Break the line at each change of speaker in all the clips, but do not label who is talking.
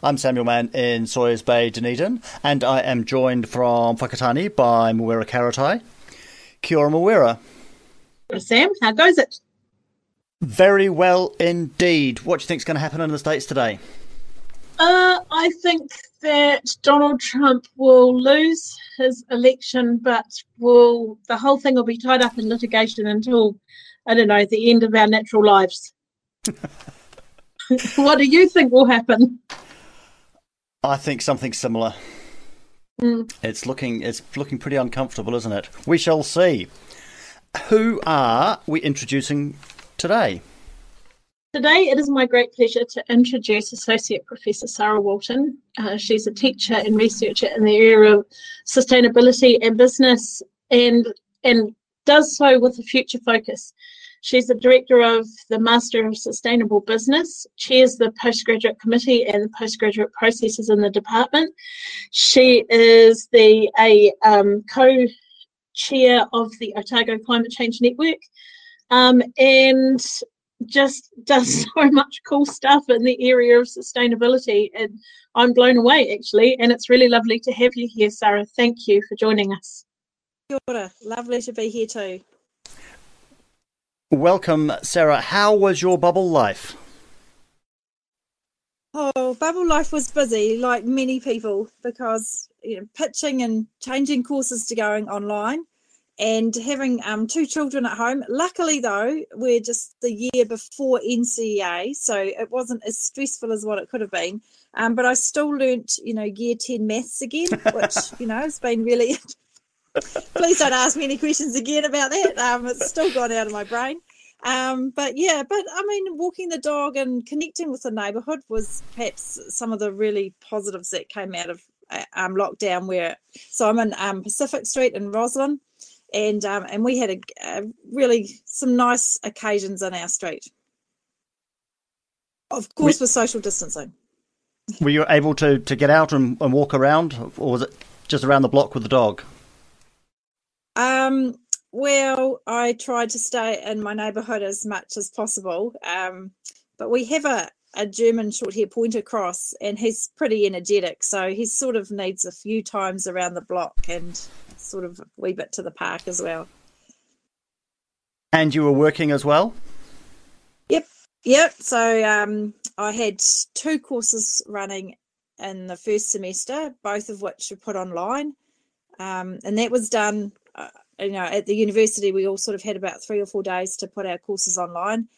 I'm Samuel Mann in Sawyers Bay, Dunedin, and I am joined from Whakatane by Mawera Karetai. Kia ora, Mawera.
Sam, how goes it?
Very well indeed. What do you think is going to happen in the States today?
Uh, I think that Donald Trump will lose his election, but will the whole thing will be tied up in litigation until I don't know the end of our natural lives. what do you think will happen?
I think something similar.
Mm.
It's looking it's looking pretty uncomfortable, isn't it? We shall see. Who are we introducing today?
Today, it is my great pleasure to introduce Associate Professor Sarah Walton. Uh, she's a teacher and researcher in the area of sustainability and business, and and does so with a future focus. She's the director of the Master of Sustainable Business, chairs the postgraduate committee and the postgraduate processes in the department. She is the a um, co-chair of the Otago Climate Change Network, um, and just does so much cool stuff in the area of sustainability. And I'm blown away actually, and it's really lovely to have you here, Sarah. Thank you for joining us.
Lovely to be here too.
Welcome, Sarah. How was your bubble life?
Oh, bubble life was busy, like many people, because you know, pitching and changing courses to going online, and having um, two children at home. Luckily, though, we're just the year before NCEA, so it wasn't as stressful as what it could have been. Um, but I still learnt, you know, year ten maths again, which you know has been really Please don't ask me any questions again about that. Um, it's still gone out of my brain. Um, but yeah, but I mean, walking the dog and connecting with the neighbourhood was perhaps some of the really positives that came out of uh, um, lockdown. Where so I'm in um, Pacific Street in Roslyn, and um, and we had a, a really some nice occasions in our street. Of course, with social distancing.
Were you able to to get out and, and walk around, or was it just around the block with the dog?
Um, well, I try to stay in my neighbourhood as much as possible. Um, but we have a, a German short hair pointer cross, and he's pretty energetic. So he sort of needs a few times around the block and sort of a wee bit to the park as well.
And you were working as well?
Yep. Yep. So um, I had two courses running in the first semester, both of which were put online. Um, and that was done you know, at the university, we all sort of had about three or four days to put our courses online.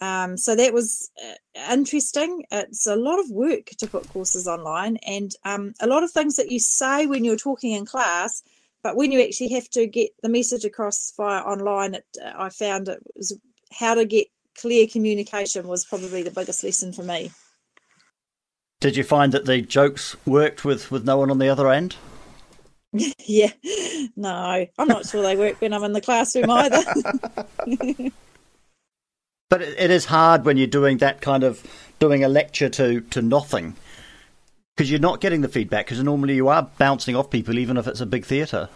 Um, so that was uh, interesting. It's a lot of work to put courses online, and um, a lot of things that you say when you're talking in class, but when you actually have to get the message across via online, it, uh, I found it was how to get clear communication was probably the biggest lesson for me.
Did you find that the jokes worked with, with no one on the other end?
yeah, no, I'm not sure they work when I'm in the classroom either.
but it is hard when you're doing that kind of doing a lecture to to nothing because you're not getting the feedback because normally you are bouncing off people even if it's a big theatre.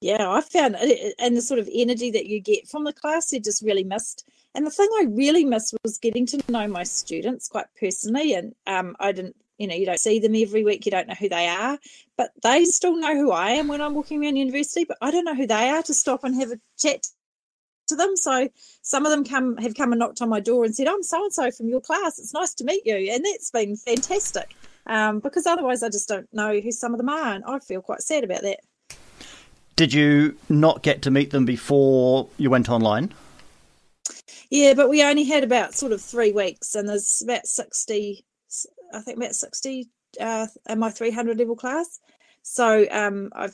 Yeah, I found and the sort of energy that you get from the class, I just really missed. And the thing I really missed was getting to know my students quite personally, and um, I didn't you know, you don't see them every week, you don't know who they are, but they still know who I am when I'm walking around university, but I don't know who they are to stop and have a chat to them. So some of them come have come and knocked on my door and said, I'm so and so from your class. It's nice to meet you. And that's been fantastic. um, because otherwise I just don't know who some of them are, and I feel quite sad about that.
Did you not get to meet them before you went online?
Yeah, but we only had about sort of three weeks, and there's about sixty, I think about sixty uh, in my three hundred level class. So um, I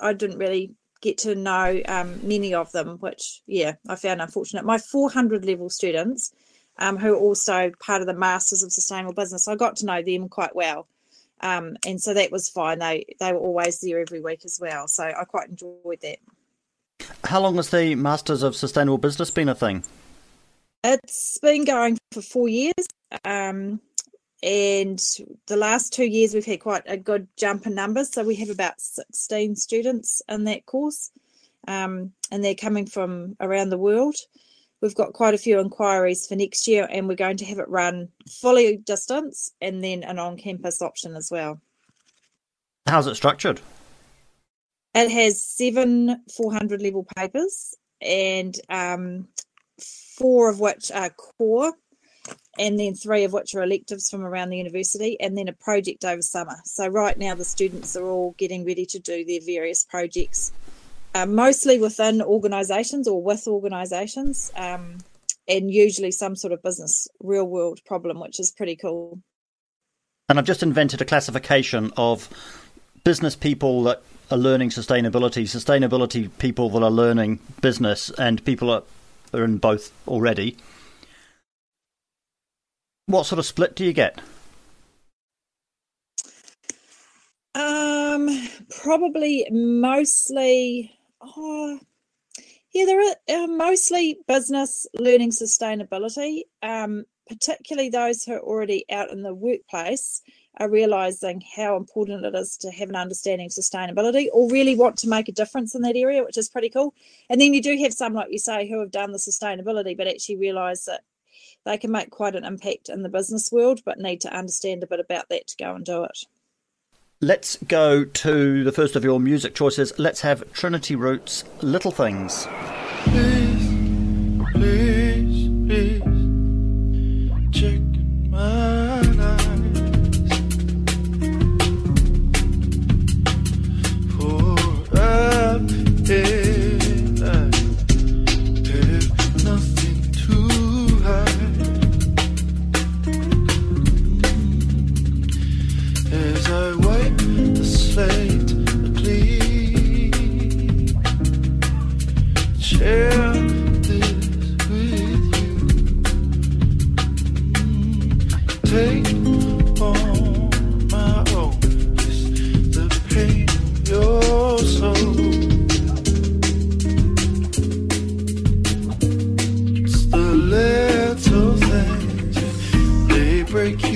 I didn't really get to know um, many of them, which yeah, I found unfortunate. My four hundred level students, um, who are also part of the Masters of Sustainable Business, I got to know them quite well. Um, and so that was fine. They they were always there every week as well. So I quite enjoyed that.
How long has the Masters of Sustainable Business been a thing?
It's been going for four years. Um, and the last two years we've had quite a good jump in numbers. So we have about 16 students in that course, um, and they're coming from around the world. We've got quite a few inquiries for next year, and we're going to have it run fully distance and then an on campus option as well.
How's it structured?
It has seven 400 level papers, and um, four of which are core, and then three of which are electives from around the university, and then a project over summer. So, right now, the students are all getting ready to do their various projects, uh, mostly within organisations or with organisations, um, and usually some sort of business real world problem, which is pretty cool.
And I've just invented a classification of business people that are learning sustainability, sustainability people that are learning business, and people that are in both already. What sort of split do you get?
Um, probably mostly. Oh, yeah, there are uh, mostly business learning sustainability. Um, particularly those who are already out in the workplace are realizing how important it is to have an understanding of sustainability or really want to make a difference in that area, which is pretty cool. And then you do have some, like you say, who have done the sustainability but actually realize that they can make quite an impact in the business world but need to understand a bit about that to go and do it.
Let's go to the first of your music choices. Let's have Trinity Roots Little Things.
Please, please, they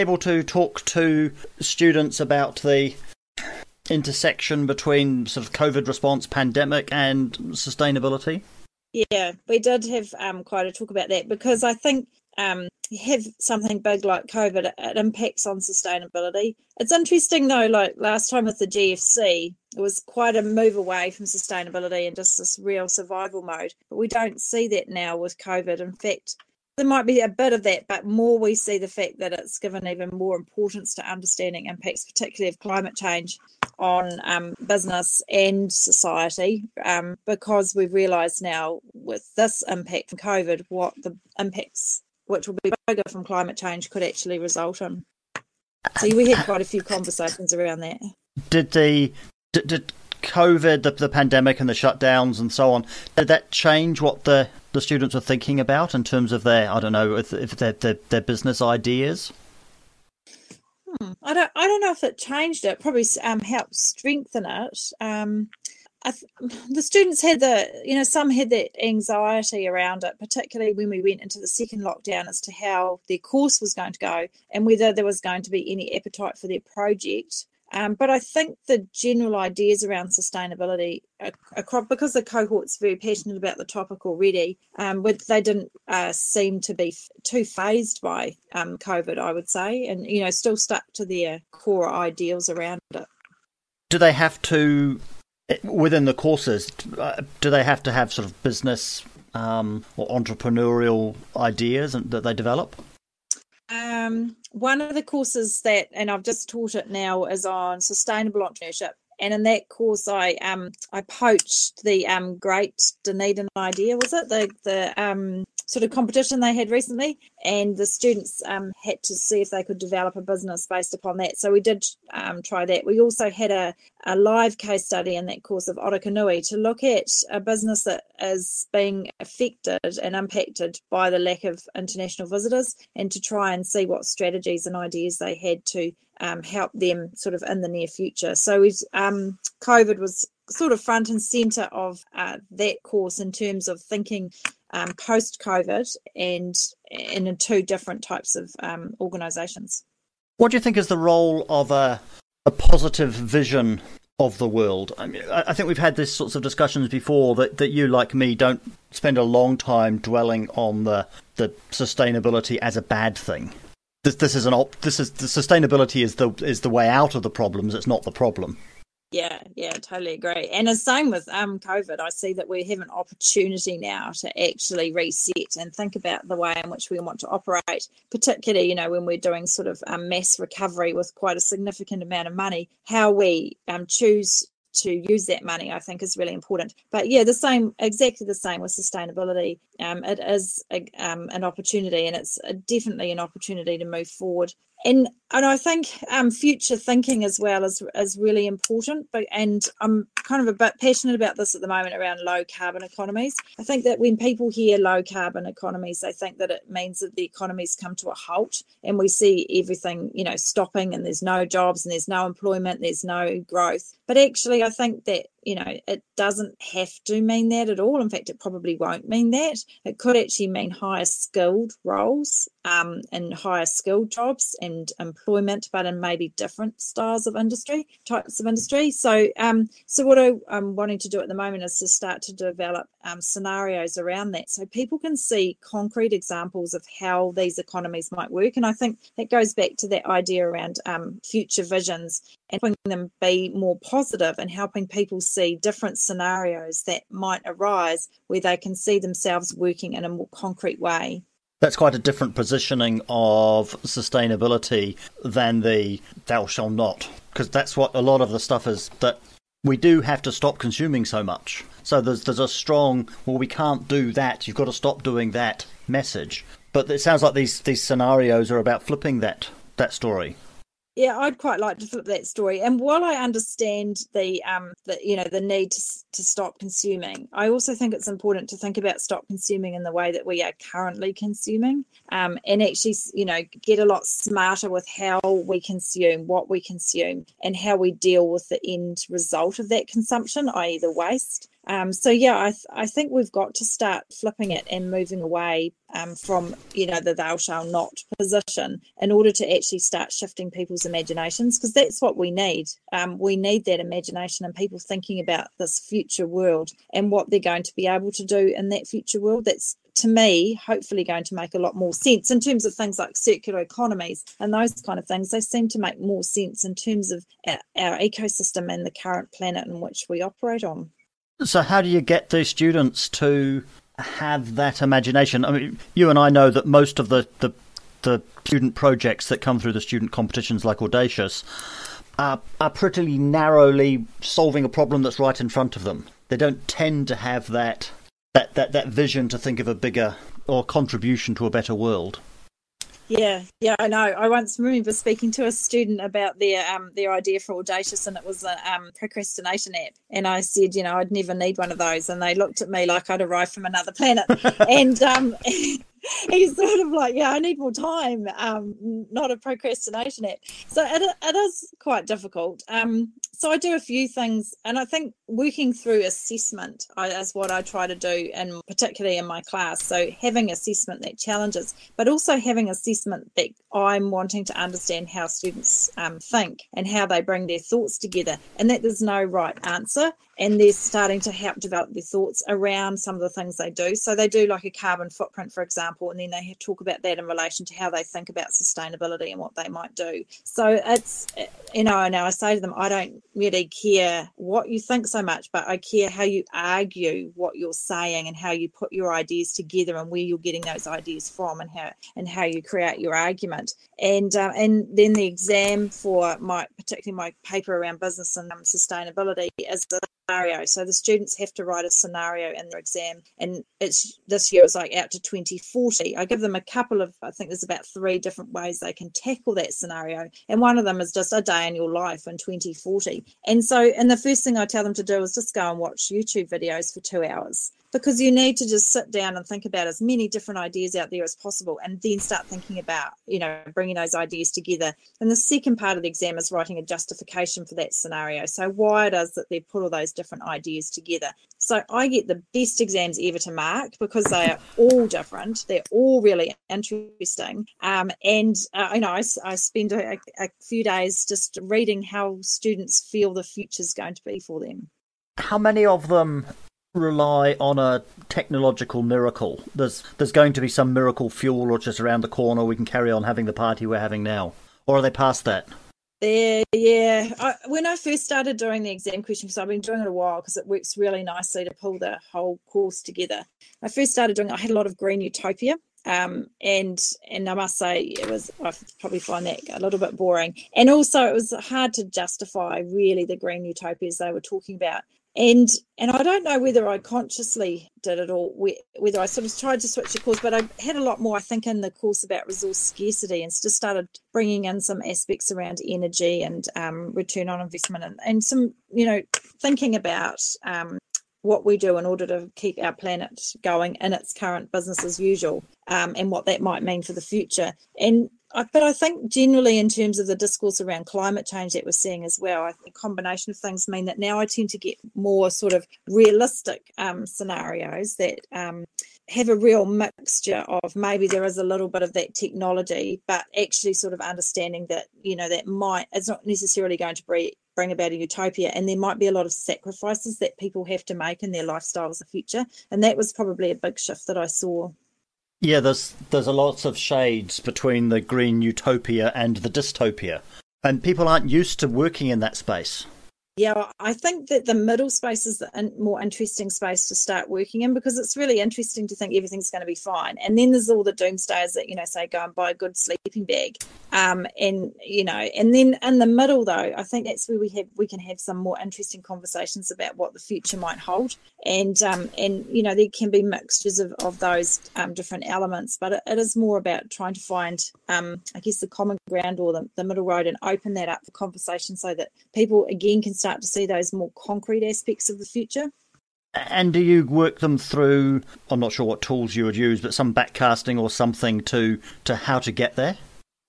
able to talk to students about the intersection between sort of COVID response, pandemic, and sustainability?
Yeah, we did have um, quite a talk about that because I think um, have something big like COVID, it impacts on sustainability. It's interesting though, like last time with the GFC, it was quite a move away from sustainability and just this real survival mode. But we don't see that now with COVID. In fact, there might be a bit of that, but more we see the fact that it's given even more importance to understanding impacts, particularly of climate change, on um, business and society, um, because we've realised now with this impact from COVID what the impacts, which will be bigger from climate change, could actually result in. So we had quite a few conversations around that.
Did the did, did COVID, the, the pandemic, and the shutdowns and so on, did that change what the the students were thinking about in terms of their, I don't know, if, if their, their, their business ideas?
Hmm. I don't. I don't know if it changed it. Probably um, helped strengthen it. Um, th- the students had the, you know, some had that anxiety around it, particularly when we went into the second lockdown as to how their course was going to go and whether there was going to be any appetite for their project. Um, but I think the general ideas around sustainability, across, because the cohort's very passionate about the topic already, um, they didn't uh, seem to be too fazed by um, COVID, I would say, and you know still stuck to their core ideals around it.
Do they have to, within the courses, uh, do they have to have sort of business um, or entrepreneurial ideas that they develop?
Um, one of the courses that, and I've just taught it now, is on sustainable entrepreneurship. And in that course, I um I poached the um great Dunedin idea, was it the the um sort of competition they had recently, and the students um, had to see if they could develop a business based upon that. So we did um, try that. We also had a, a live case study in that course of Orokonui to look at a business that is being affected and impacted by the lack of international visitors, and to try and see what strategies and ideas they had to um, help them sort of in the near future. So we, um, COVID was sort of front and center of uh, that course in terms of thinking um, post COVID and, in two different types of um, organisations.
What do you think is the role of a, a positive vision of the world? I, mean, I think we've had these sorts of discussions before that, that you, like me, don't spend a long time dwelling on the, the sustainability as a bad thing. This, this is an op- this is the sustainability is the is the way out of the problems. It's not the problem.
Yeah, yeah, totally agree. And the same with um COVID. I see that we have an opportunity now to actually reset and think about the way in which we want to operate, particularly, you know, when we're doing sort of um, mass recovery with quite a significant amount of money, how we um, choose to use that money, I think, is really important. But yeah, the same, exactly the same with sustainability. Um, it is a, um, an opportunity, and it's a, definitely an opportunity to move forward and and I think um, future thinking as well is is really important. But and I'm kind of a bit passionate about this at the moment around low carbon economies. I think that when people hear low carbon economies, they think that it means that the economies come to a halt, and we see everything you know stopping, and there's no jobs, and there's no employment, there's no growth. But actually, I think that you know, it doesn't have to mean that at all. In fact, it probably won't mean that. It could actually mean higher skilled roles um, and higher skilled jobs and employment, but in maybe different styles of industry, types of industry. So, um, so what I, am wanting to do at the moment is to start to develop um, scenarios around that, so people can see concrete examples of how these economies might work. And I think that goes back to that idea around um, future visions and helping them be more positive and helping people see different scenarios that might arise where they can see themselves working in a more concrete way.
That's quite a different positioning of sustainability than the thou shall not, because that's what a lot of the stuff is that we do have to stop consuming so much. So there's there's a strong well we can't do that. You've got to stop doing that message. But it sounds like these these scenarios are about flipping that that story
yeah i'd quite like to flip that story. And while i understand the um the you know the need to, to stop consuming i also think it's important to think about stop consuming in the way that we are currently consuming um, and actually you know get a lot smarter with how we consume what we consume and how we deal with the end result of that consumption i.e the waste Um, so yeah, I th- I think we've got to start flipping it and moving away um, from you know the thou shall not position in order to actually start shifting people's imaginations because that's what we need. Um, we need that imagination and people thinking about this future world and what they're going to be able to do in that future world. That's to me, hopefully going to make a lot more sense in terms of things like circular economies and those kind of things. They seem to make more sense in terms of our, our ecosystem and the current planet in which we operate on.
So, how do you get these students to have that imagination? I mean, you and I know that most of the, the, the student projects that come through the student competitions like Audacious are, are pretty narrowly solving a problem that's right in front of them. They don't tend to have that, that, that, that vision to think of a bigger or contribution to a better world.
Yeah, yeah, I know. I once remember speaking to a student about their um their idea for Audacious, and it was a um, procrastination app. And I said, you know, I'd never need one of those. And they looked at me like I'd arrived from another planet. and um, he's sort of like, yeah, I need more time, um, not a procrastination app. So it, it is quite difficult. Um, so I do a few things, and I think working through assessment is what I try to do, and particularly in my class. So having assessment that challenges, but also having assessment that I'm wanting to understand how students um, think and how they bring their thoughts together, and that there's no right answer, and they're starting to help develop their thoughts around some of the things they do. So they do like a carbon footprint, for example, and then they talk about that in relation to how they think about sustainability and what they might do. So it's you know, now I say to them, I don't really care what you think so much, but I care how you argue what you're saying and how you put your ideas together and where you're getting those ideas from and how and how you create your argument. And uh, and then the exam for my particularly my paper around business and um, sustainability is the scenario. So the students have to write a scenario in their exam, and it's this year it's like out to 2040. I give them a couple of, I think there's about three different ways they can tackle that scenario, and one of them is just a day in your life in 2040. And so, and the first thing I tell them to do is just go and watch YouTube videos for two hours because you need to just sit down and think about as many different ideas out there as possible and then start thinking about you know bringing those ideas together. And the second part of the exam is writing a justification for that scenario. So why is that they put all those different ideas together? So i get the best exams ever to mark because they are all different. They're all really interesting. Um, and uh, you know I, I spend a, a few days just reading how students feel the future is going to be for them.
How many of them rely on a technological miracle. There's there's going to be some miracle fuel or just around the corner. We can carry on having the party we're having now, or are they past that?
Yeah, yeah. I, when I first started doing the exam questions, I've been doing it a while because it works really nicely to pull the whole course together. I first started doing. I had a lot of Green Utopia, um, and and I must say it was I probably find that a little bit boring, and also it was hard to justify really the green utopias they were talking about and and I don't know whether I consciously did it or whether I sort of tried to switch the course, but I had a lot more, I think, in the course about resource scarcity and just started bringing in some aspects around energy and um, return on investment and, and some, you know, thinking about um, what we do in order to keep our planet going in its current business as usual um, and what that might mean for the future. And but I think generally, in terms of the discourse around climate change that we're seeing as well, I think a combination of things mean that now I tend to get more sort of realistic um, scenarios that um, have a real mixture of maybe there is a little bit of that technology, but actually sort of understanding that you know that might it's not necessarily going to bring bring about a utopia, and there might be a lot of sacrifices that people have to make in their lifestyles in the future, and that was probably a big shift that I saw
yeah, there's there's a lots of shades between the green utopia and the dystopia, and people aren't used to working in that space.
Yeah, I think that the middle space is the more interesting space to start working in because it's really interesting to think everything's going to be fine. And then there's all the doomsdayers that, you know, say go and buy a good sleeping bag. Um, and, you know, and then in the middle, though, I think that's where we have we can have some more interesting conversations about what the future might hold. And, um, and you know, there can be mixtures of, of those um, different elements, but it, it is more about trying to find, um, I guess, the common ground or the, the middle road and open that up for conversation so that people, again, can start to see those more concrete aspects of the future.
And do you work them through? I'm not sure what tools you would use, but some backcasting or something to to how to get there.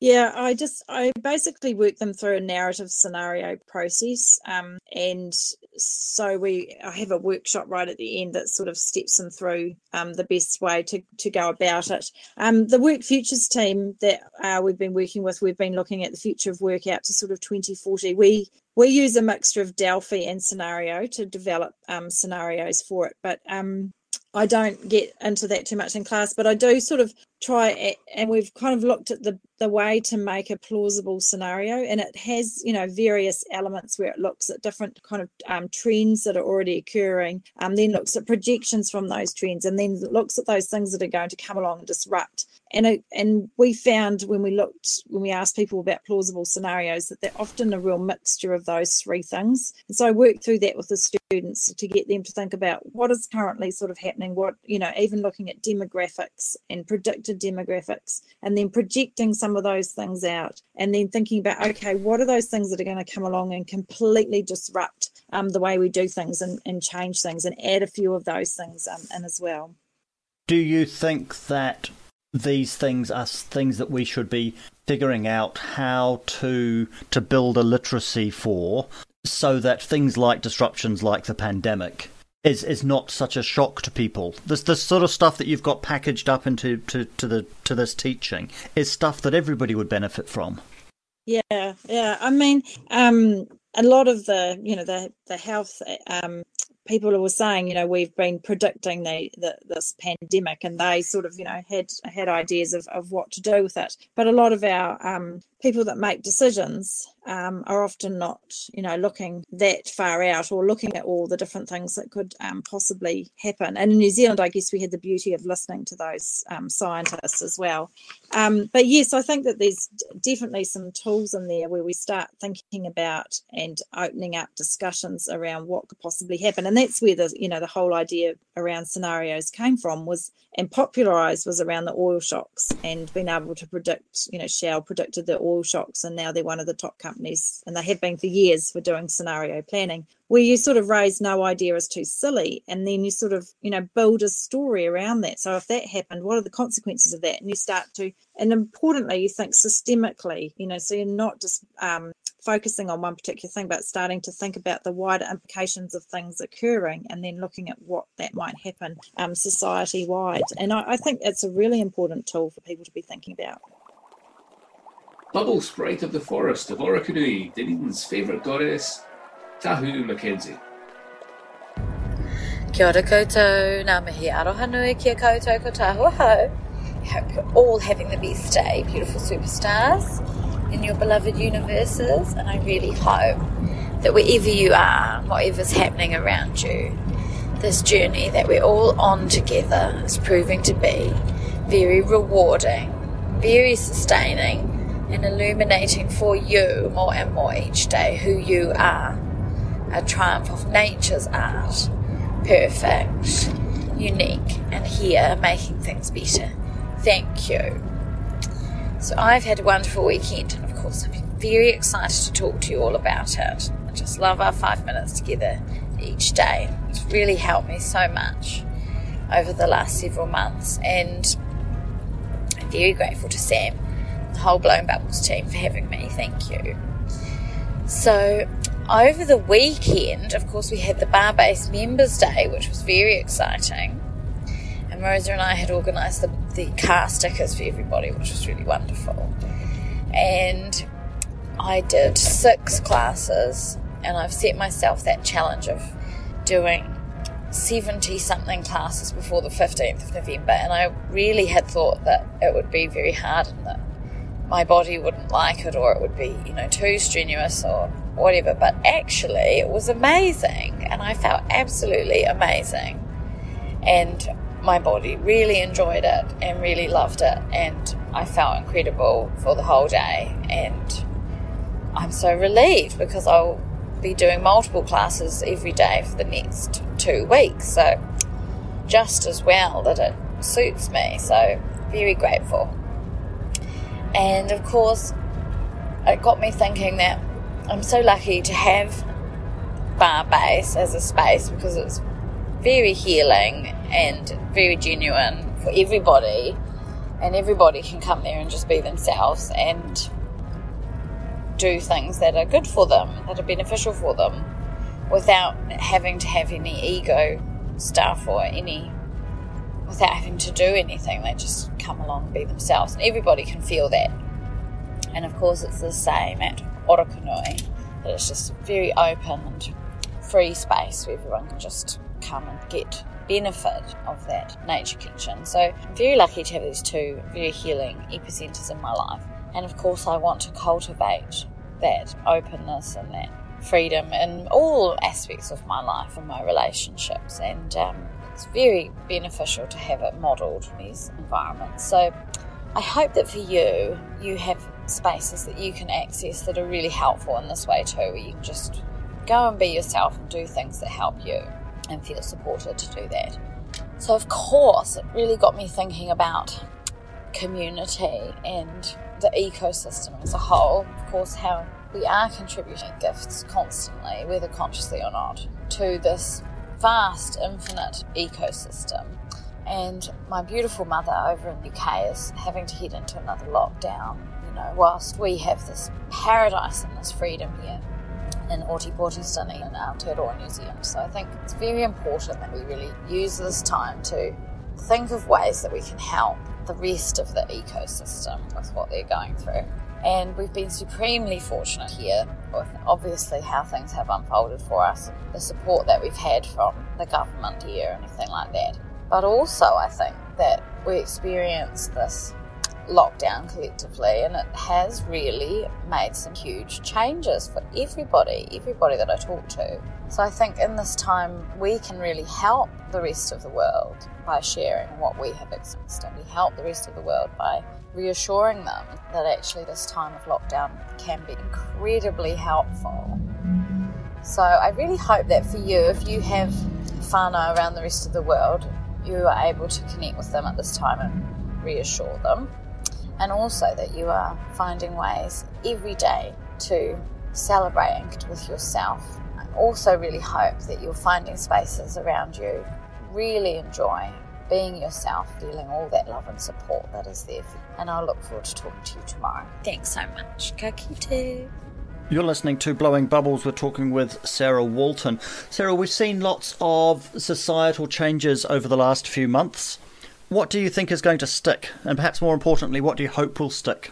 Yeah, I just I basically work them through a narrative scenario process, um, and so we I have a workshop right at the end that sort of steps them through um, the best way to to go about it. Um, the Work Futures team that uh, we've been working with, we've been looking at the future of work out to sort of 2040. We we use a mixture of Delphi and scenario to develop um, scenarios for it, but um, I don't get into that too much in class, but I do sort of try and we've kind of looked at the the way to make a plausible scenario and it has you know various elements where it looks at different kind of um, trends that are already occurring um, then looks at projections from those trends and then looks at those things that are going to come along and disrupt and it, and we found when we looked when we asked people about plausible scenarios that they're often a real mixture of those three things. And so i worked through that with the students to get them to think about what is currently sort of happening what you know even looking at demographics and predicted demographics and then projecting some of those things out and then thinking about okay what are those things that are going to come along and completely disrupt um, the way we do things and, and change things and add a few of those things um, in as well.
Do you think that these things are things that we should be figuring out how to to build a literacy for so that things like disruptions like the pandemic is is not such a shock to people. This this sort of stuff that you've got packaged up into to, to the to this teaching is stuff that everybody would benefit from.
Yeah, yeah. I mean, um, a lot of the you know the the health um, people were saying, you know, we've been predicting the, the, this pandemic, and they sort of, you know, had had ideas of, of what to do with it. But a lot of our um, people that make decisions um, are often not, you know, looking that far out or looking at all the different things that could um, possibly happen. And in New Zealand, I guess we had the beauty of listening to those um, scientists as well. Um, but yes, I think that there's definitely some tools in there where we start thinking about and opening up discussions around what could possibly happen. And that's where the, you know, the whole idea around scenarios came from was and popularized was around the oil shocks and being able to predict, you know, Shell predicted the oil shocks and now they're one of the top companies and they have been for years for doing scenario planning where you sort of raise no idea as too silly and then you sort of you know build a story around that. So if that happened what are the consequences of that? And you start to and importantly you think systemically you know so you're not just um, focusing on one particular thing but starting to think about the wider implications of things occurring and then looking at what that might happen um, society wide and I, I think it's a really important tool for people to be thinking about
Bubble Sprite of the Forest of Orokonui, Dunedin's favourite goddess, Tahu Mackenzie.
Kia ora koutou, ngā mihi aroha nui kia koutou ko tāhua. I hope you're all having the best day, beautiful superstars, in your beloved universes, and I really hope that wherever you are, whatever's happening around you, this journey that we're all on together is proving to be very rewarding, very sustaining, and illuminating for you more and more each day who you are. A triumph of nature's art, perfect, unique, and here making things better. Thank you. So, I've had a wonderful weekend, and of course, I'm very excited to talk to you all about it. I just love our five minutes together each day. It's really helped me so much over the last several months, and I'm very grateful to Sam whole blown Bubbles team for having me. Thank you. So, over the weekend, of course, we had the Bar Base Members Day, which was very exciting. And Rosa and I had organised the, the car stickers for everybody, which was really wonderful. And I did six classes, and I've set myself that challenge of doing 70 something classes before the 15th of November. And I really had thought that it would be very hard and that my body wouldn't like it or it would be, you know, too strenuous or whatever. But actually, it was amazing and I felt absolutely amazing. And my body really enjoyed it and really loved it. And I felt incredible for the whole day. And I'm so relieved because I'll be doing multiple classes every day for the next two weeks. So, just as well that it suits me. So, very grateful. And of course, it got me thinking that I'm so lucky to have Bar Base as a space because it's very healing and very genuine for everybody. And everybody can come there and just be themselves and do things that are good for them, that are beneficial for them, without having to have any ego stuff or any without having to do anything. They just come along and be themselves, and everybody can feel that. And of course, it's the same at Orokonui, that it's just a very open and free space where everyone can just come and get benefit of that nature kitchen. So I'm very lucky to have these two very healing epicenters in my life. And of course, I want to cultivate that openness and that freedom in all aspects of my life and my relationships. And um, it's very beneficial to have it modelled in these environments. So I hope that for you, you have spaces that you can access that are really helpful in this way too, where you can just go and be yourself and do things that help you and feel supported to do that. So, of course, it really got me thinking about community and the ecosystem as a whole. Of course, how we are contributing gifts constantly, whether consciously or not, to this vast, infinite ecosystem. And my beautiful mother over in the UK is having to head into another lockdown. You know, whilst we have this paradise and this freedom here in Ōtepoti in Aotearoa, New Zealand. So I think it's very important that we really use this time to think of ways that we can help the rest of the ecosystem with what they're going through. And we've been supremely fortunate here with obviously how things have unfolded for us, the support that we've had from the government here, and anything like that. But also, I think that we experienced this lockdown collectively, and it has really made some huge changes for everybody, everybody that I talk to. So I think in this time we can really help the rest of the world by sharing what we have experienced, and we help the rest of the world by reassuring them that actually this time of lockdown can be incredibly helpful. So I really hope that for you, if you have whānau around the rest of the world, you are able to connect with them at this time and reassure them and also that you are finding ways every day to celebrate with yourself. I also really hope that you're finding spaces around you, really enjoy being yourself, feeling all that love and support that is there. For you. And I look forward to talking to you tomorrow. Thanks so much. Ka kite.
You're listening to Blowing Bubbles. We're talking with Sarah Walton. Sarah, we've seen lots of societal changes over the last few months. What do you think is going to stick? And perhaps more importantly, what do you hope will stick?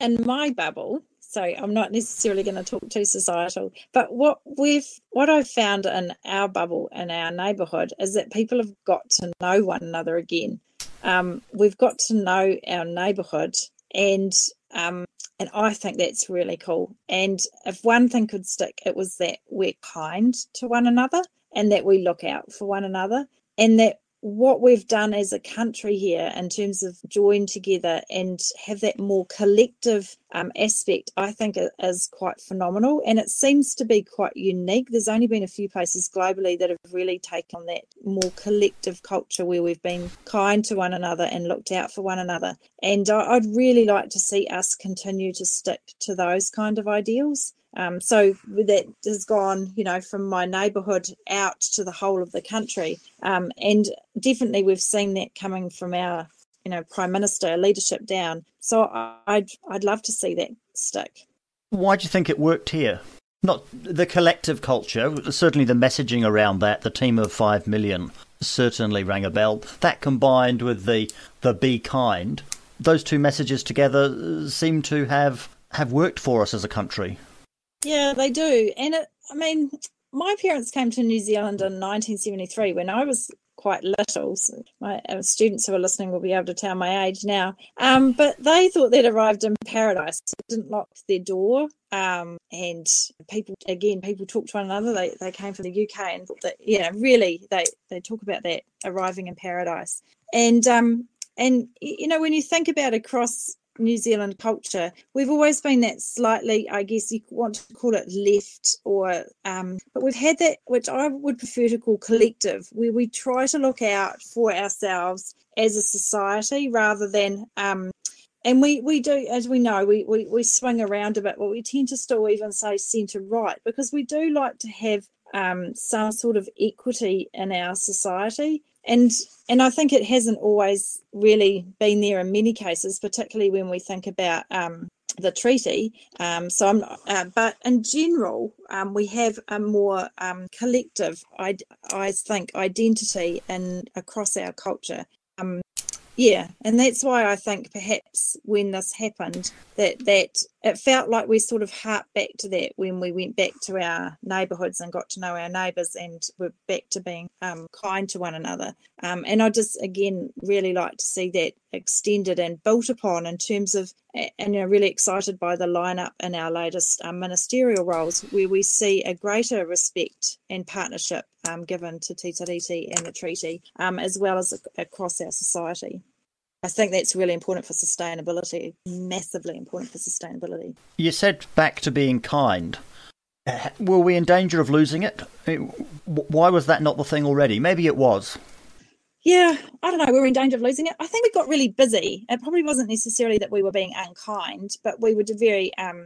In my bubble, so I'm not necessarily going to talk too societal, but what we've what I've found in our bubble in our neighbourhood is that people have got to know one another again. Um, we've got to know our neighbourhood, and um, and I think that's really cool. And if one thing could stick, it was that we're kind to one another, and that we look out for one another, and that what we've done as a country here in terms of join together and have that more collective um, aspect, I think is quite phenomenal. And it seems to be quite unique. There's only been a few places globally that have really taken that more collective culture where we've been kind to one another and looked out for one another. And I'd really like to see us continue to stick to those kind of ideals. Um, so that has gone, you know, from my neighbourhood out to the whole of the country. Um, and definitely we've seen that coming from our, you know, Prime Minister leadership down. So I'd, I'd love to see that stick.
Why do you think it worked here? Not the collective culture, certainly the messaging around that, the team of five million certainly rang a bell. That combined with the, the be kind, those two messages together seem to have, have worked for us as a country.
Yeah, they do. And it, I mean, my parents came to New Zealand in 1973 when I was quite little. So my students who are listening will be able to tell my age now. Um, but they thought they'd arrived in paradise. didn't lock their door. Um, and people, again, people talk to one another. They, they came from the UK and thought that, yeah, really, they, they talk about that arriving in paradise. And, um, and, you know, when you think about across New Zealand culture, we've always been that slightly, I guess you want to call it left, or um, but we've had that, which I would prefer to call collective, where we try to look out for ourselves as a society rather than. Um, and we, we do, as we know, we, we, we swing around a bit, but we tend to still even say centre right because we do like to have um, some sort of equity in our society and and I think it hasn't always really been there in many cases, particularly when we think about um, the treaty. Um, so I'm, uh, but in general, um, we have a more um, collective, I, I think, identity in across our culture. Um, yeah, and that's why I think perhaps when this happened, that that it felt like we sort of harped back to that when we went back to our neighbourhoods and got to know our neighbours and we're back to being um, kind to one another. Um, and I just again really like to see that extended and built upon in terms of, and are really excited by the lineup in our latest um, ministerial roles where we see a greater respect and partnership um, given to Te Tiriti and the treaty, um, as well as across our society. I think that's really important for sustainability, massively important for sustainability.
You said back to being kind. Were we in danger of losing it? Why was that not the thing already? Maybe it was.
Yeah, I don't know. We were in danger of losing it. I think we got really busy. It probably wasn't necessarily that we were being unkind, but we were very um,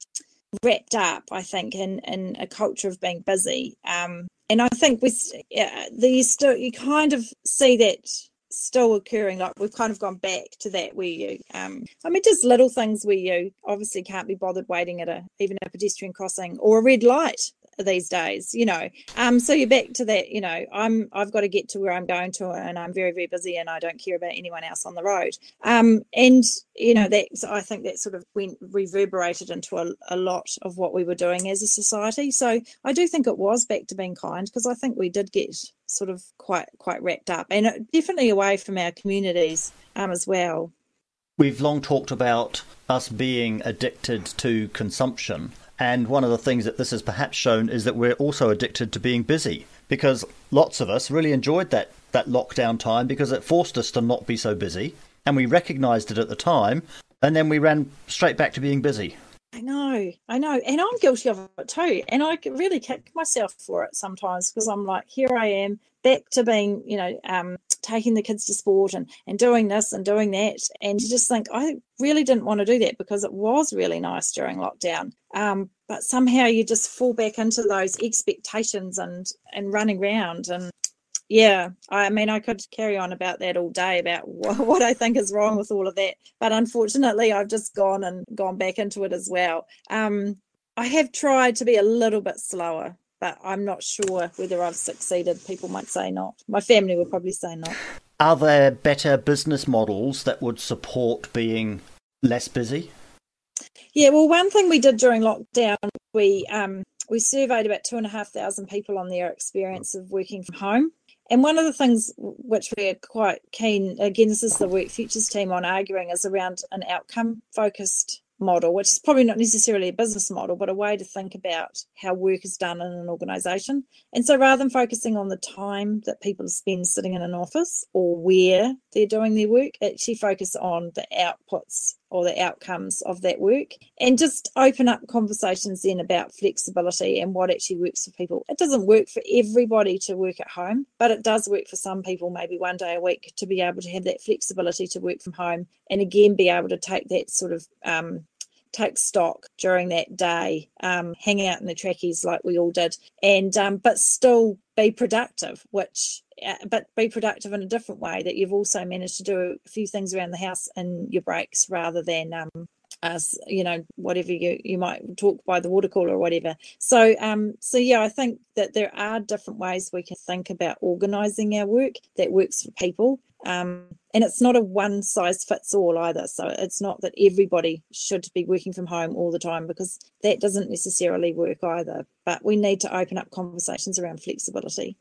wrapped up, I think, in, in a culture of being busy. Um, and I think we, yeah, these still, you kind of see that still occurring. Like we've kind of gone back to that where you, um, I mean, just little things where you obviously can't be bothered waiting at a even a pedestrian crossing or a red light these days you know. Um so you're back to that you know i'm i've got to get to where i'm going to and i'm very very busy and i don't care about anyone else on the road. Um and you know that i think that sort of went reverberated into a, a lot of what we were doing as a society. So i do think it was back to being kind because i think we did get sort of quite quite wrapped up and definitely away from our communities um as well.
We've long talked about us being addicted to consumption and one of the things that this has perhaps shown is that we're also addicted to being busy because lots of us really enjoyed that, that lockdown time because it forced us to not be so busy. And we recognized it at the time. And then we ran straight back to being busy.
I know, I know, and I'm guilty of it too. And I really kick myself for it sometimes because I'm like, here I am, back to being, you know, um, taking the kids to sport and and doing this and doing that, and you just think, I really didn't want to do that because it was really nice during lockdown. Um, but somehow you just fall back into those expectations and and running around and yeah, I mean, I could carry on about that all day about what I think is wrong with all of that, but unfortunately, I've just gone and gone back into it as well. Um, I have tried to be a little bit slower, but I'm not sure whether I've succeeded. People might say not. My family would probably say not.
Are there better business models that would support being less busy?
Yeah, well, one thing we did during lockdown, we um, we surveyed about two and a half thousand people on their experience of working from home. And one of the things which we're quite keen, again, this is the Work Futures team on arguing, is around an outcome focused model, which is probably not necessarily a business model, but a way to think about how work is done in an organization. And so rather than focusing on the time that people spend sitting in an office or where they're doing their work, actually focus on the outputs or the outcomes of that work and just open up conversations then about flexibility and what actually works for people. It doesn't work for everybody to work at home, but it does work for some people, maybe one day a week, to be able to have that flexibility to work from home and again be able to take that sort of um, take stock during that day, um, hang out in the trackies like we all did, and um, but still be productive, which uh, but be productive in a different way that you've also managed to do a few things around the house in your breaks rather than um, as you know whatever you you might talk by the water cooler or whatever. So um so yeah i think that there are different ways we can think about organizing our work that works for people. Um and it's not a one size fits all either. So it's not that everybody should be working from home all the time because that doesn't necessarily work either. But we need to open up conversations around flexibility.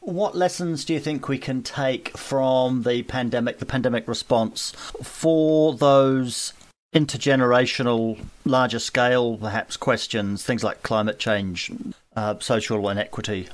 What lessons do you think we can take from the pandemic, the pandemic response, for those intergenerational, larger scale, perhaps questions, things like climate change, uh, social inequity?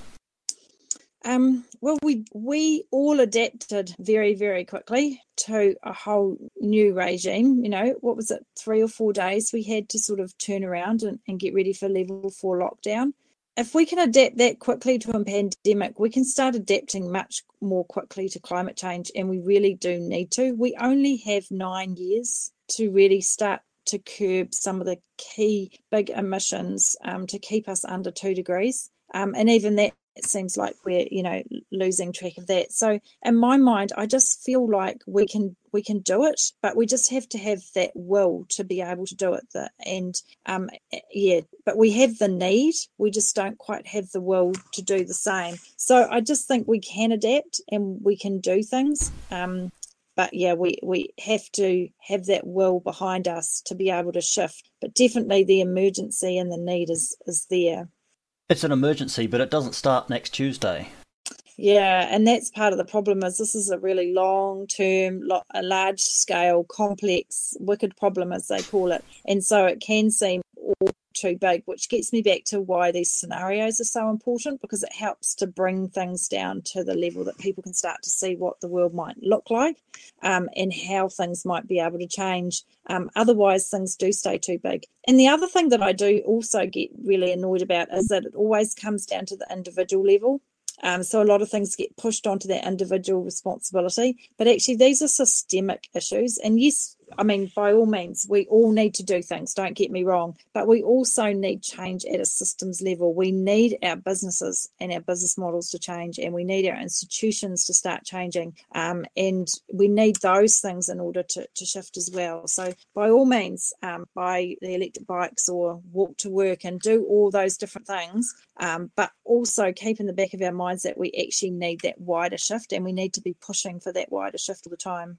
Um, well, we we all adapted very very quickly to a whole new regime. You know, what was it? Three or four days we had to sort of turn around and, and get ready for level four lockdown if we can adapt that quickly to a pandemic, we can start adapting much more quickly to climate change, and we really do need to. We only have nine years to really start to curb some of the key big emissions um, to keep us under two degrees. Um, and even that it seems like we're you know losing track of that. So in my mind i just feel like we can we can do it but we just have to have that will to be able to do it the, and um yeah but we have the need we just don't quite have the will to do the same. So i just think we can adapt and we can do things um but yeah we we have to have that will behind us to be able to shift. But definitely the emergency and the need is is there
it's an emergency, but it doesn't start next Tuesday.
Yeah, and that's part of the problem is this is a really long term, a large scale, complex, wicked problem as they call it, and so it can seem all too big, which gets me back to why these scenarios are so important because it helps to bring things down to the level that people can start to see what the world might look like um, and how things might be able to change. Um, otherwise, things do stay too big. And the other thing that I do also get really annoyed about is that it always comes down to the individual level. Um, so a lot of things get pushed onto that individual responsibility, but actually these are systemic issues. And yes, I mean, by all means, we all need to do things, don't get me wrong, but we also need change at a systems level. We need our businesses and our business models to change, and we need our institutions to start changing. Um, and we need those things in order to, to shift as well. So, by all means, um, buy the electric bikes or walk to work and do all those different things, um, but also keep in the back of our minds that we actually need that wider shift and we need to be pushing for that wider shift all the time.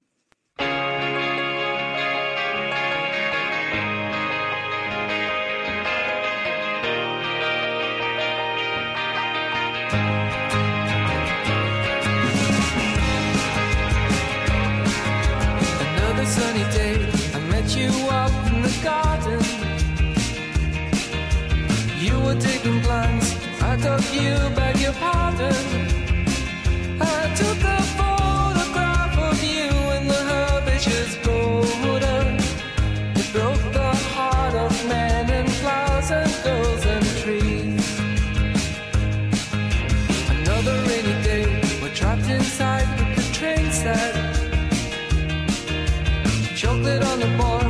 Digging plants, I thought you beg your pardon. I took a photograph of you in the herbaceous border. It broke the heart of men and flowers and girls and trees. Another rainy day, we're trapped inside with the train set chocolate on the bar,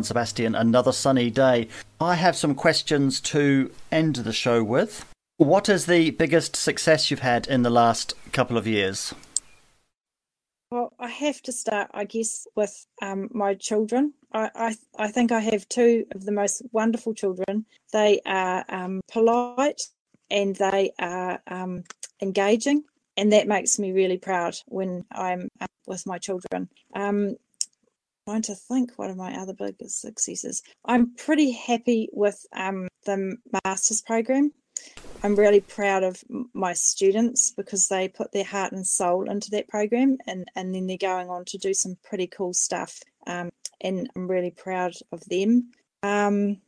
And
Sebastian, Another Sunny Day. I have some questions to end the show with. What is the biggest success you've had in the last couple of years?
Well, I have to start, I guess, with um, my children. I, I, I think I have two of the most wonderful children. They are um, polite and they are um, engaging, and that makes me really proud when I'm uh, with my children. Um, trying to think what are my other biggest successes. I'm pretty happy with um, the master's program. I'm really proud of my students because they put their heart and soul into that program and, and then they're going on to do some pretty cool stuff. Um, and I'm really proud of them. Um,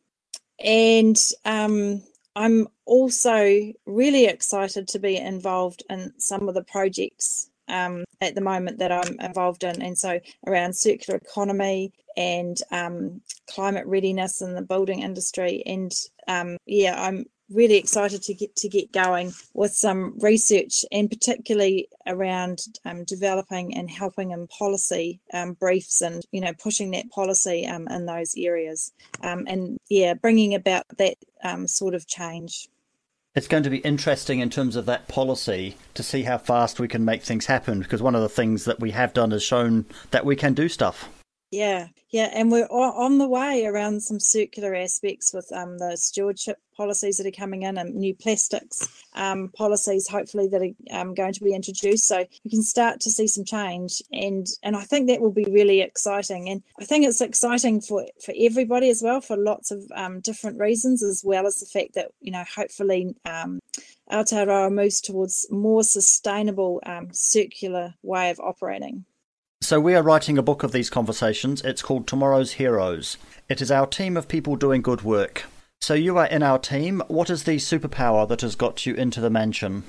and um, I'm also really excited to be involved in some of the projects um, at the moment that I'm involved in. And so around circular economy and um, climate readiness in the building industry. And um, yeah, I'm really excited to get to get going with some research and particularly around um, developing and helping in policy um, briefs and you know pushing that policy um, in those areas um, and yeah bringing about that um, sort of change
It's going to be interesting in terms of that policy to see how fast we can make things happen because one of the things that we have done is shown that we can do stuff.
Yeah, yeah, and we're on the way around some circular aspects with um, the stewardship policies that are coming in and new plastics um, policies, hopefully that are um, going to be introduced. So we can start to see some change, and and I think that will be really exciting. And I think it's exciting for for everybody as well for lots of um, different reasons, as well as the fact that you know hopefully um, Aotearoa moves towards more sustainable um, circular way of operating.
So, we are writing a book of these conversations. It's called Tomorrow's Heroes. It is our team of people doing good work. So, you are in our team. What is the superpower that has got you into the mansion?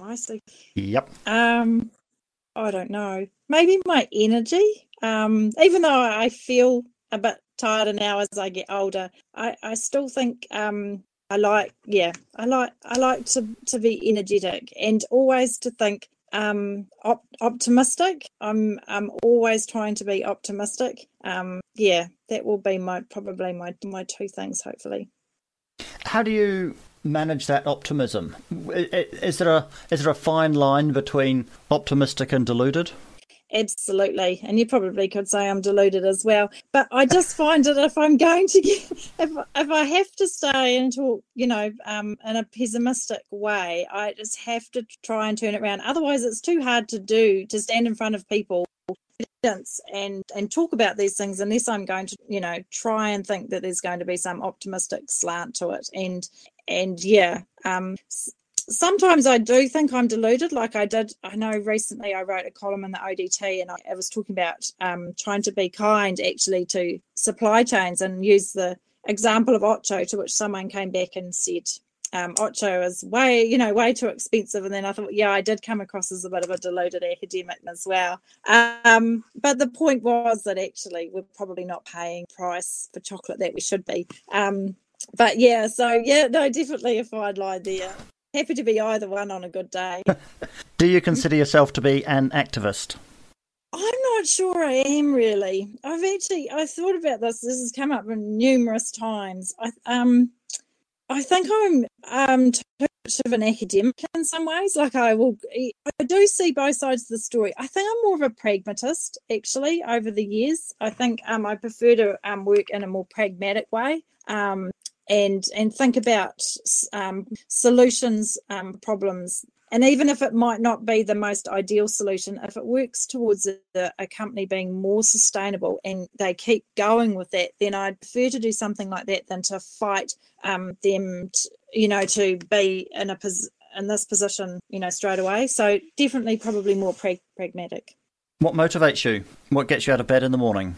I see.
Yep.
Um, I don't know. Maybe my energy. Um, even though I feel a bit tighter now as I get older, I, I still think um I like yeah, I like I like to to be energetic and always to think um op- optimistic. I'm I'm always trying to be optimistic. Um yeah, that will be my probably my my two things hopefully.
How do you manage that optimism? Is there a is there a fine line between optimistic and deluded?
Absolutely. And you probably could say I'm deluded as well. But I just find that if I'm going to get, if, if I have to stay into, you know, um, in a pessimistic way, I just have to try and turn it around. Otherwise, it's too hard to do to stand in front of people and and talk about these things unless I'm going to you know try and think that there's going to be some optimistic slant to it and and yeah um sometimes I do think I'm deluded. Like I did, I know recently I wrote a column in the ODT and I, I was talking about um, trying to be kind actually to supply chains and use the example of Ocho, to which someone came back and said, um, Ocho is way, you know, way too expensive. And then I thought, yeah, I did come across as a bit of a deluded academic as well. Um, but the point was that actually we're probably not paying price for chocolate that we should be. Um, but yeah, so yeah, no, definitely a fine line there. Happy to be either one on a good day.
Do you consider yourself to be an activist?
I'm not sure I am really. I've actually I thought about this. This has come up numerous times. I um I think I'm um too much of an academic in some ways. Like I will I do see both sides of the story. I think I'm more of a pragmatist actually over the years. I think um I prefer to um work in a more pragmatic way. Um and and think about um, solutions um, problems and even if it might not be the most ideal solution if it works towards a, a company being more sustainable and they keep going with that then i'd prefer to do something like that than to fight um, them t you know to be in a pos- in this position you know straight away so definitely probably more prag- pragmatic
What motivates you? What gets you out of bed in the morning?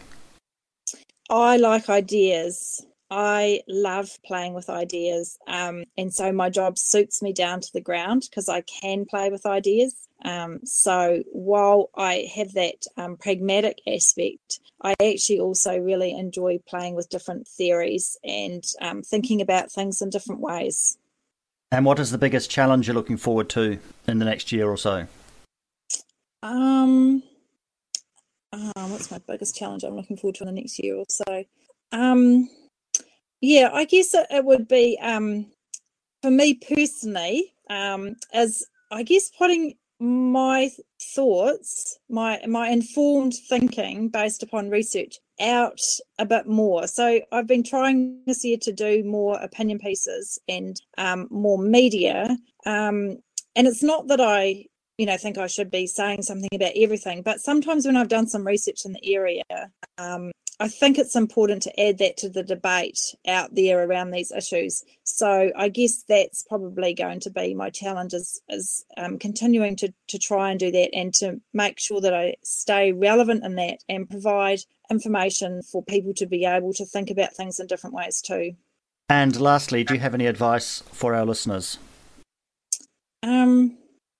I like ideas. I love playing with ideas. Um, and so my job suits me down to the ground because I can play with ideas. Um, so while I have that um, pragmatic aspect, I actually also really enjoy playing with different theories and um, thinking about things in different ways.
And what is the biggest challenge you're looking forward to in the next year or so?
Um, uh, what's my biggest challenge I'm looking forward to in the next year or so? Um, yeah, I guess it, it would be um, for me personally, um, as I guess putting my thoughts, my my informed thinking based upon research out a bit more. So I've been trying this year to do more opinion pieces and um, more media. Um, and it's not that I, you know, think I should be saying something about everything, but sometimes when I've done some research in the area, um, I think it's important to add that to the debate out there around these issues. So I guess that's probably going to be my challenge is, is um, continuing to, to try and do that and to make sure that I stay relevant in that and provide information for people to be able to think about things in different ways too.
And lastly, do you have any advice for our listeners?
Um,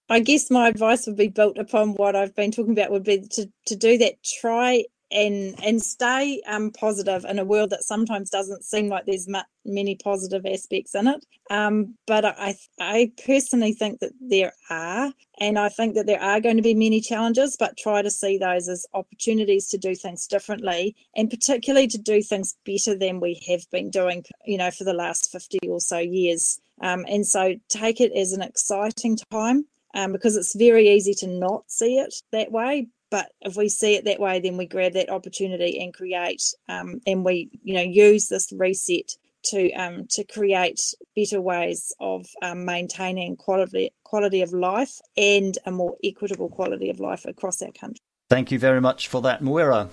I guess my advice would be built upon what I've been talking about would be to, to do that. Try and and stay um, positive in a world that sometimes doesn't seem like there's ma- many positive aspects in it. Um, but I I personally think that there are, and I think that there are going to be many challenges. But try to see those as opportunities to do things differently, and particularly to do things better than we have been doing. You know, for the last fifty or so years. Um, and so take it as an exciting time um, because it's very easy to not see it that way. But if we see it that way, then we grab that opportunity and create, um, and we, you know, use this reset to um, to create better ways of um, maintaining quality quality of life and a more equitable quality of life across our country.
Thank you very much for that, Moira.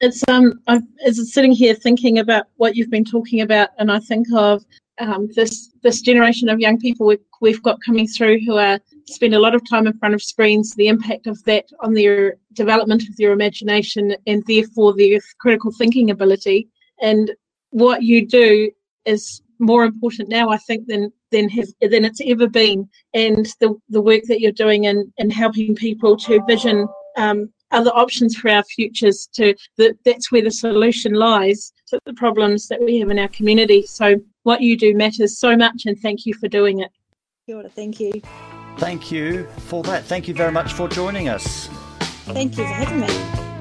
It's um, I'm as sitting here thinking about what you've been talking about, and I think of um, this this generation of young people we've, we've got coming through who are spend a lot of time in front of screens, the impact of that on their development of their imagination and therefore their critical thinking ability. And what you do is more important now, I think, than than has than it's ever been. And the the work that you're doing in in helping people to vision um, other options for our futures to that that's where the solution lies to the problems that we have in our community. So what you do matters so much and thank you for doing it.
Thank you.
Thank you for that. Thank you very much for joining us.
Thank you for having me.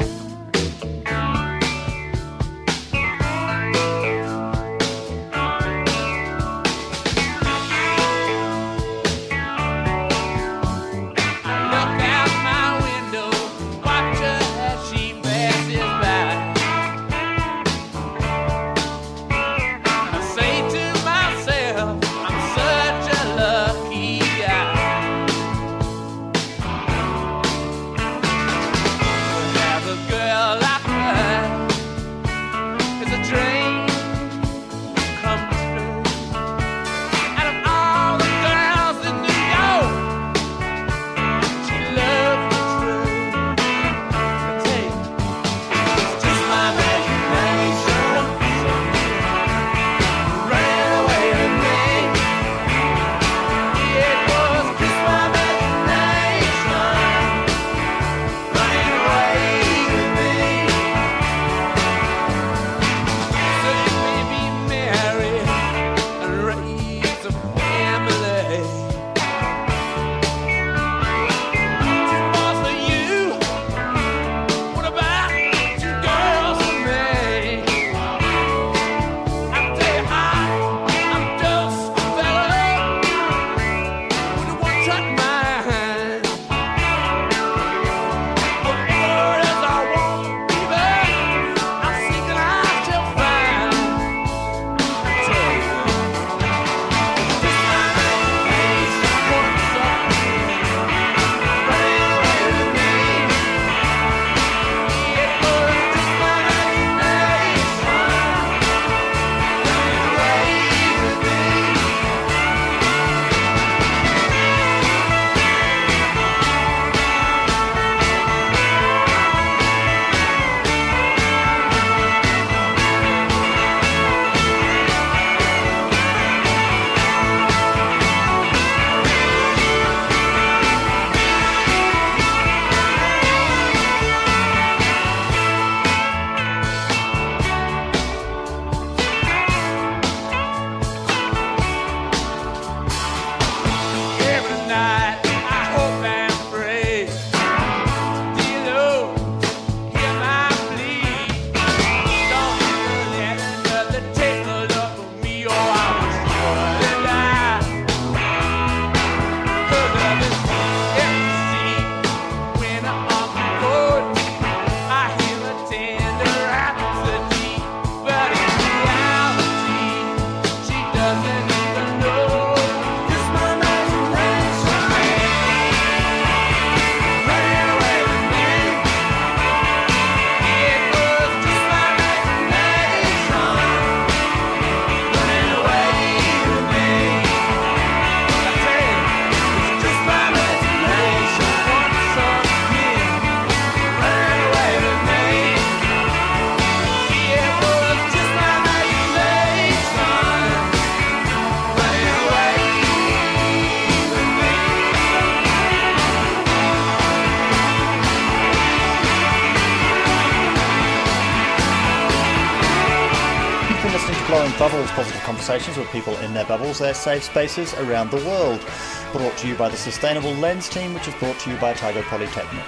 Conversations with people in their bubbles, their safe spaces around the world. Brought to you by the Sustainable Lens team, which is brought to you by Otago Polytechnic.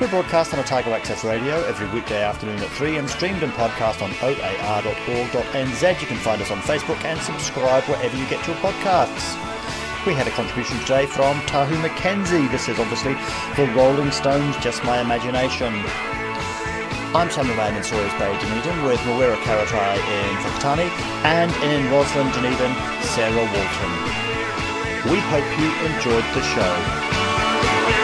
We broadcast on Otago Access Radio every weekday afternoon at 3 and streamed and podcast on oar.org.nz. You can find us on Facebook and subscribe wherever you get your podcasts. We had a contribution today from Tahu Mackenzie. This is obviously the Rolling Stones, Just My Imagination. I'm Samuel Mann in Sawyers Bay, Dunedin, with Mawera Karetai in Whakatane, and in Roslyn, Dunedin, Sarah Walton. We hope you enjoyed the show.